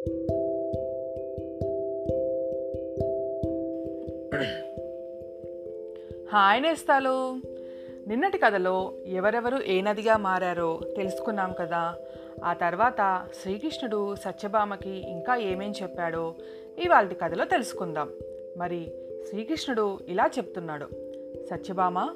Hi నేస్తాలు. నిన్నటి కథలో ఎవరెవరు ఏ నదిగా మారారో తెలుసుకున్నాం కదా. ఆ తర్వాత శ్రీకృష్ణుడు సత్యభామకి ఇంకా ఏమేం చెప్పాడో ఇవాళ కథలో తెలుసుకుందాం. మరి శ్రీకృష్ణుడు ఇలా చెప్తున్నాడు. సత్యభామ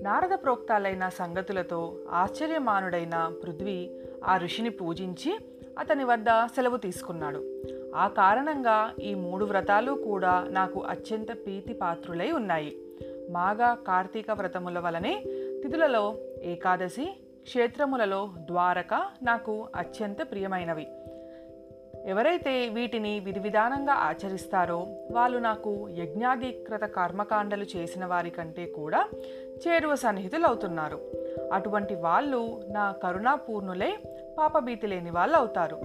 నారద ప్రోక్తాలైన సంగతులతో ఆశ్చర్యమానుడైన పృథ్వీ ఆ ఋషిని పూజించి అతని వద్ద సెలవు తీసుకున్నాడు. ఆ కారణంగా ఈ మూడు వ్రతాలు కూడా నాకు అత్యంత ప్రీతి పాత్రులై ఉన్నాయి. మాఘ కార్తీక వ్రతముల వలనే తిథులలో ఏకాదశి క్షేత్రములలో ద్వారక నాకు అత్యంత ప్రియమైనవి. ఎవరైతే వీటిని విధి విధానంగా ఆచరిస్తారో వాళ్ళు నాకు యజ్ఞాధికృత కర్మకాండలు చేసిన వారి కంటే కూడా చేరువ సన్నిహితులు అవుతున్నారు అటువంటి వాళ్ళు నా కరుణాపూర్ణులే పాపభీతి లేని వాళ్ళు అవుతారు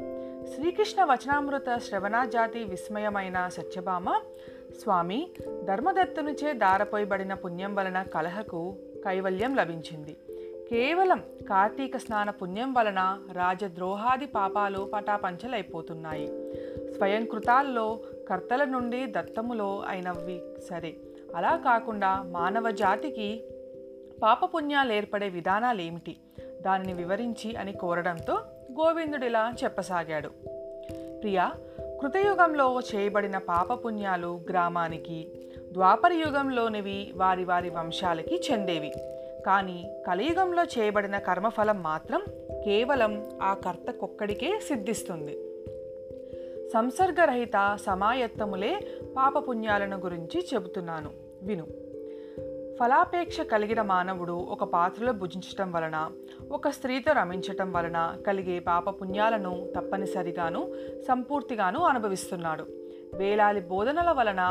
శ్రీకృష్ణ వచనామృత శ్రవణాజాతి విస్మయమైన సత్యభామ స్వామి ధర్మదత్తునిచే దారపోయబడిన పుణ్యం వలన కలహకు కైవల్యం లభించింది. కేవలం కార్తీక స్నాన పుణ్యం వలన రాజద్రోహాది పాపాలు పటాపంచలైపోతున్నాయి. స్వయం కృతాల్లో కర్తల నుండి దత్తములో అయినవి సరే. అలా కాకుండా మానవ జాతికి పాపపుణ్యాలు ఏర్పడే విధానాలు ఏమిటి దానిని వివరించి అని కోరడంతో గోవిందుడిలా చెప్పసాగాడు. ప్రియా కృతయుగంలో చేయబడిన పాపపుణ్యాలు గ్రామానికి ద్వాపర యుగంలోనివి వారి వారి వంశాలకి చెందేవి. కానీ కలియుగంలో చేయబడిన కర్మఫలం మాత్రం కేవలం ఆ కర్తకొక్కడికే సిద్ధిస్తుంది. సంసర్గరహిత సమాయత్తములే పాపపుణ్యాలను గురించి చెబుతున్నాను. విను. ఫలాపేక్ష కలిగిన మానవుడు ఒక పాత్రలో భుజించటం వలన ఒక స్త్రీతో రమించటం వలన కలిగే పాపపుణ్యాలను తప్పనిసరిగాను సంపూర్తిగాను అనుభవిస్తున్నాడు. వేలాది బోధనల వలన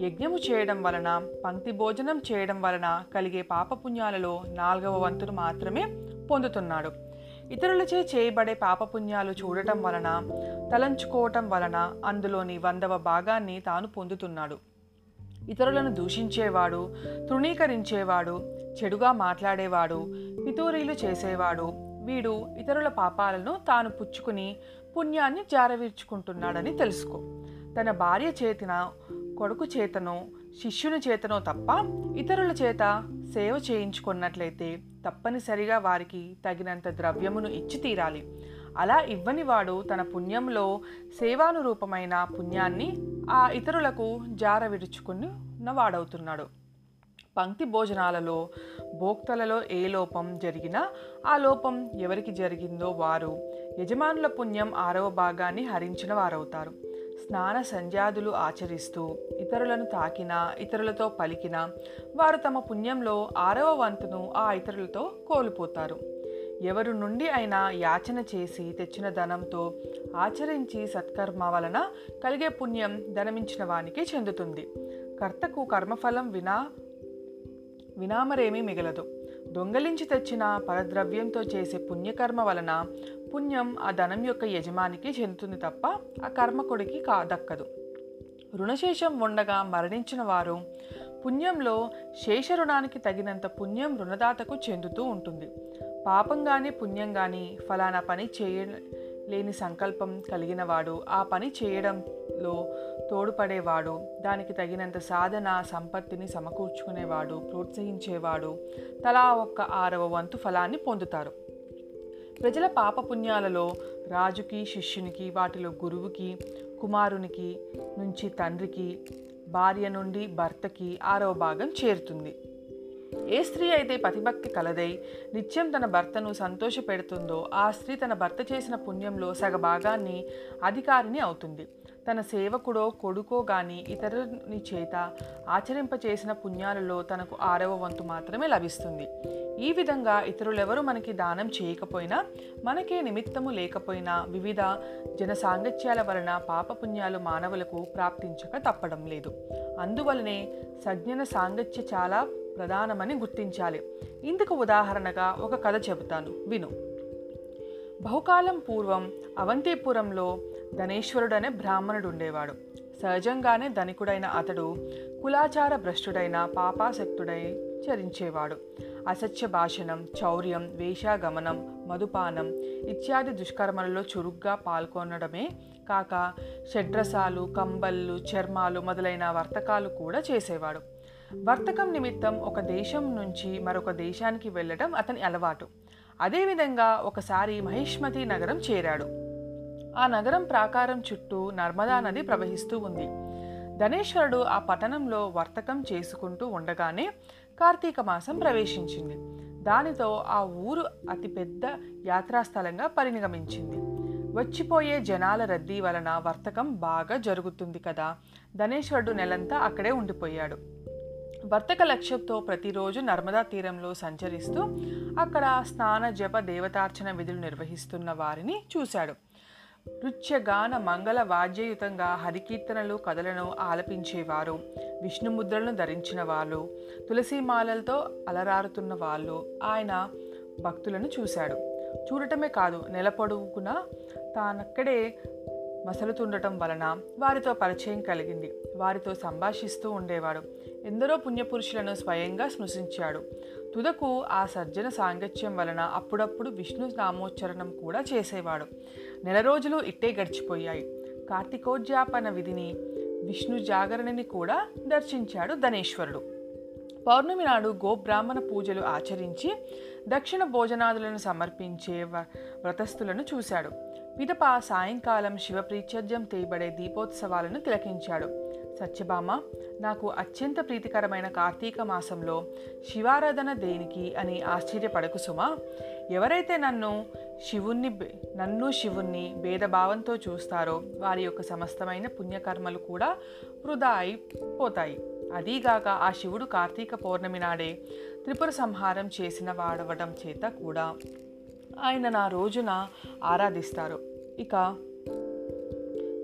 యజ్ఞము చేయడం వలన పంక్తి భోజనం చేయడం వలన కలిగే పాపపుణ్యాలలో నాలుగవ వంతును మాత్రమే పొందుతున్నాడు. ఇతరులచే చేయబడే పాపపుణ్యాలు చూడటం వలన తలంచుకోవటం వలన అందులోని వందవ భాగాన్ని తాను పొందుతున్నాడు. ఇతరులను దూషించేవాడు తృణీకరించేవాడు చెడుగా మాట్లాడేవాడు పితూరీలు చేసేవాడు. వీడు ఇతరుల పాపాలను తాను పుచ్చుకుని పుణ్యాన్ని జారవీర్చుకుంటున్నాడని తెలుసుకో. తన భార్య చేతిన కొడుకు చేతనో శిష్యుని చేతనో తప్ప ఇతరుల చేత సేవ చేయించుకున్నట్లయితే తప్పనిసరిగా వారికి తగినంత ద్రవ్యమును ఇచ్చి తీరాలి. అలా ఇవ్వనివాడు తన పుణ్యంలో సేవానురూపమైన పుణ్యాన్ని ఆ ఇతరులకు జార విడుచుకున్న వాడవుతున్నాడు పంక్తి భోజనాలలో భోక్తలలో ఏ లోపం జరిగినా ఆ లోపం ఎవరికి జరిగిందో వారు యజమానుల పుణ్యం ఆరవ భాగాన్ని హరించిన వారవుతారు. స్నాన సంధ్యాదులు ఆచరిస్తూ ఇతరులను తాకినా ఇతరులతో పలికినా వారు తమ పుణ్యంలో ఆరవ వంతును ఆ ఇతరులతో కోల్పోతారు. ఎవరు నుండి అయినా యాచన చేసి తెచ్చిన ధనంతో ఆచరించి సత్కర్మ వలన కలిగే పుణ్యం ధనమించిన వానికి చెందుతుంది. కర్తకు కర్మఫలం వినా వినామరేమీ మిగలదు. దొంగలించి తెచ్చిన పరద్రవ్యంతో చేసే పుణ్యకర్మ వలన పుణ్యం ఆ ధనం యొక్క యజమానికి చెందుతుంది తప్ప ఆ కర్మకుడికి కా దక్కదు. రుణశేషం ఉండగా మరణించిన వారు పుణ్యంలో శేష రుణానికి తగినంత పుణ్యం రుణదాతకు చెందుతూ ఉంటుంది. పాపం కానీ పుణ్యం కానీ ఫలానా పని చేయలేని సంకల్పం కలిగినవాడు ఆ పని చేయడంలో తోడ్పడేవాడు దానికి తగినంత సాధన సంపత్తిని సమకూర్చుకునేవాడు ప్రోత్సహించేవాడు తలా ఒక్క ఆరవ వంతు ఫలాన్ని పొందుతారు. ప్రజల పాపపుణ్యాలలో రాజుకి శిష్యునికి వాటిలో గురువుకి కుమారునికి నుంచి తండ్రికి భార్య నుండి భర్తకి ఆరవ భాగం చేరుతుంది. ఏ స్త్రీ అయితే పతిభక్తి కలదై నిత్యం తన భర్తను సంతోషపెడుతుందో ఆ స్త్రీ తన భర్త చేసిన పుణ్యంలో సగభాగాన్ని అధికారిని అవుతుంది. తన సేవకుడో కొడుకో గాని ఇతరుని చేత ఆచరింపచేసిన పుణ్యాలలో తనకు ఆరవ వంతు మాత్రమే లభిస్తుంది. ఈ విధంగా ఇతరులెవరు మనకి దానం చేయకపోయినా మనకే నిమిత్తము లేకపోయినా వివిధ జన సాంగత్యాల వలన పాపపుణ్యాలు మానవులకు ప్రాప్తించక తప్పడం లేదు. అందువలనే సజ్ఞన సాంగత్య చాలా ప్రధానమని గుర్తించాలి. ఇందుకు ఉదాహరణగా ఒక కథ చెబుతాను. విను. బహుకాలం పూర్వం అవంతిపురంలో ధనేశ్వరుడనే బ్రాహ్మణుడు ఉండేవాడు సహజంగానే ధనికుడైన అతడు కులాచార భ్రష్టుడైన పాపాసక్తుడై చరించేవాడు. అసత్య భాషణం చౌర్యం వేషాగమనం మధుపానం ఇత్యాది దుష్కర్మలలో చురుగ్గా పాల్గొనడమే కాక షడ్రసాలు కంబళ్ళు చర్మాలు మొదలైన వర్తకాలు కూడా చేసేవాడు. వర్తకం నిమిత్తం ఒక దేశం నుంచి మరొక దేశానికి వెళ్ళడం అతని అలవాటు. అదేవిధంగా ఒకసారి మహిష్మతి నగరం చేరాడు. ఆ నగరం ప్రాకారం చుట్టూ నర్మదా నది ప్రవహిస్తూ ఉంది. ధనేశ్వరుడు ఆ పట్టణంలో వర్తకం చేసుకుంటూ ఉండగానే కార్తీక మాసం ప్రవేశించింది. దానితో ఆ ఊరు అతిపెద్ద యాత్రాస్థలంగా పరిణమించింది. వచ్చిపోయే జనాల రద్దీ వలన వర్తకం బాగా జరుగుతుంది కదా ధనేశ్వరుడు నెలంతా అక్కడే ఉండిపోయాడు. వర్తక లక్ష్యంతో ప్రతిరోజు నర్మదా తీరంలో సంచరిస్తూ అక్కడ స్నాన జప దేవతార్చన విధులు నిర్వహిస్తున్న వారిని చూశాడు. నృత్యగాన మంగళ వాద్యయుతంగా హరికీర్తనలు కథలను ఆలపించేవారు. విష్ణుముద్రలను ధరించిన వాళ్ళు తులసిమాలలతో అలరారుతున్న వాళ్ళు ఆయన భక్తులను చూశాడు. చూడటమే కాదు నెల పొడవుకున తానక్కడే మసలుతుండటం వలన వారితో పరిచయం కలిగింది. వారితో సంభాషిస్తూ ఉండేవాడు. ఎందరో పుణ్యపురుషులను స్వయంగా స్మృశించాడు తుదకు ఆ సర్జన సాంగత్యం వలన అప్పుడప్పుడు విష్ణు నామోచ్చరణం కూడా చేసేవాడు. నెల రోజులు ఇట్టే గడిచిపోయాయి. కార్తీకోద్యాపన విధిని విష్ణు జాగరణని కూడా దర్శించాడు ధనేశ్వరుడు. పౌర్ణమి నాడు గోబ్రాహ్మణ పూజలు ఆచరించి దక్షిణ భోజనాదులను సమర్పించే వ్రతస్థులను చూశాడు. పిదప సాయంకాలం శివ శివప్రీత్యర్జం తేయబడే దీపోత్సవాలను తిలకించాడు. సత్యభామ నాకు అత్యంత ప్రీతికరమైన కార్తీక మాసంలో శివారాధన దేనికి అని ఆశ్చర్యపడకు సుమా. ఎవరైతే నన్ను శివుణ్ణి నన్ను శివుణ్ణి భేదభావంతో చూస్తారో వారి యొక్క సమస్తమైన పుణ్యకర్మలు కూడా వృధా అయిపోతాయి. అదీగాక ఆ శివుడు కార్తీక పౌర్ణమి నాడే త్రిపుర సంహారం చేసిన వాడవడం చేత కూడా ఆయన నా రోజున ఆరాధిస్తారు. ఇక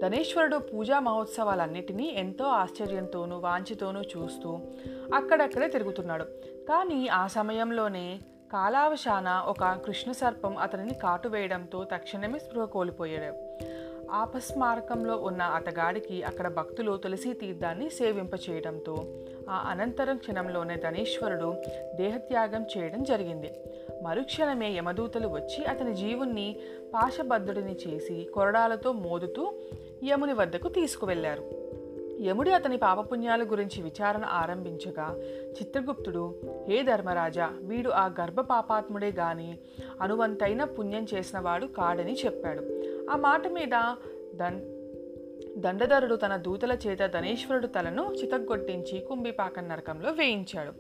ధనేశ్వరుడు పూజా మహోత్సవాలన్నిటినీ ఎంతో ఆశ్చర్యంతోనూ వాంచితోనూ చూస్తూ అక్కడక్కడే తిరుగుతున్నాడు. కానీ ఆ సమయంలోనే కాలావశాన ఒక కృష్ణ సర్పం అతనిని కాటు వేయడంతో తక్షణమే స్పృహ కోల్పోయాడు. ఆపస్మారకంలో ఉన్న అతగాడికి అక్కడ భక్తులు తులసి తీర్థాన్ని సేవింపచేయడంతో ఆ అనంతరం క్షణంలోనే ధనేశ్వరుడు దేహత్యాగం చేయడం జరిగింది. మరుక్షణమే యమదూతలు వచ్చి అతని జీవుణ్ణి పాశబద్ధుడిని చేసి కొరడాలతో మోదుతూ యముని వద్దకు తీసుకువెళ్ళారు. యముడి అతని పాపపుణ్యాల గురించి విచారణ ఆరంభించగా చిత్రగుప్తుడు హే ధర్మరాజా వీడు ఆ గర్భ పాపాత్ముడే గాని అనువంతైన పుణ్యం చేసినవాడు కాడని చెప్పాడు. ఆ మాట మీద దన్ దండధరుడు తన దూతల చేత ధనేశ్వరుడు తలను చితగ్గొట్టించి కుంభిపాక నరకంలో వేయించాడు.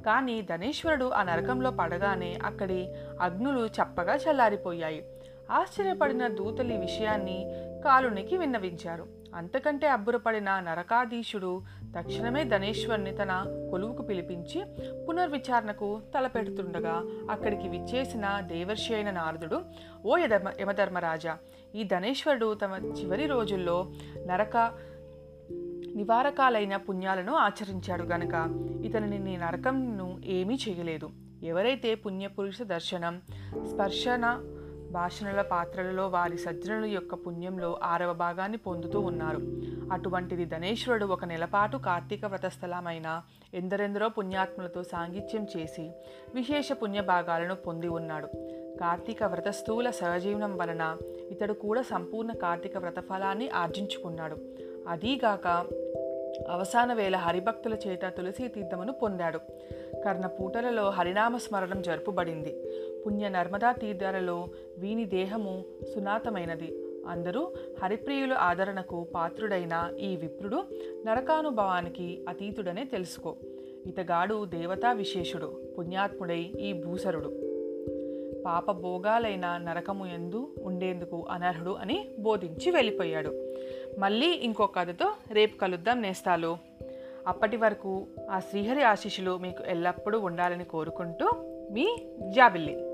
కానీ ధనేశ్వరుడు ఆ నరకంలో పడగానే అక్కడి అగ్నులు చప్పగా చల్లారిపోయాయి. ఆశ్చర్యపడిన దూతలు ఈ విషయాన్ని కాలునికి విన్నవించారు. అంతకంటే అబ్బురపడిన నరకాధీశుడు తక్షణమే ధనేశ్వర్ని తన కొలువుకు పిలిపించి పునర్విచారణకు తలపెడుతుండగా అక్కడికి విచ్చేసిన దేవర్షి అయిన నారదుడు ఓ యధర్మ యమధర్మరాజా ఈ ధనేశ్వరుడు తమ చివరి రోజుల్లో నరక నివారకాలైన పుణ్యాలను ఆచరించాడు గనక. ఇతనిని నీ నరకంను ఏమీ చేయలేదు. ఎవరైతే పుణ్యపురుష దర్శనం స్పర్శన భాషణల పాత్రలలో వారి సజ్జనుల యొక్క పుణ్యంలో ఆరవ భాగాన్ని పొందుతూ ఉన్నారు. అటువంటిది ధనేశ్వరుడు ఒక నెలపాటు కార్తీక వ్రతస్థలమైన ఎందరెందరో పుణ్యాత్ములతో సాంగిత్యం చేసి విశేష పుణ్య భాగాలను పొంది ఉన్నాడు. కార్తీక వ్రత స్థూల సహజీవనం వలన ఇతడు కూడా సంపూర్ణ కార్తీక వ్రత ఫలాన్ని ఆర్జించుకున్నాడు. అదీగాక అవసాన వేళ హరిభక్తుల చేత తులసి తీర్థమును పొందాడు. కర్ణపూటలలో హరినామ స్మరణం జరుపుబడింది. పుణ్య నర్మదా తీర్థాలలో వీని దేహము సునాతమైనది. అందరూ హరిప్రియుల ఆదరణకు పాత్రుడైన ఈ విప్రుడు నరకానుభవానికి అతీతుడనే తెలుసుకో. ఇతగాడు దేవతా విశేషుడు పుణ్యాత్ముడై ఈ భూసరుడు. పాప భోగాలైన నరకము ఎందు ఉండేందుకు అనర్హుడు అని బోధించి వెళ్ళిపోయాడు. మళ్ళీ ఇంకో కథతో రేపు కలుద్దాం నేస్తాలు. అప్పటి వరకు ఆ శ్రీహరి ఆశీస్సులు మీకు ఎల్లప్పుడూ ఉండాలని కోరుకుంటూ మీ జాబిల్లి.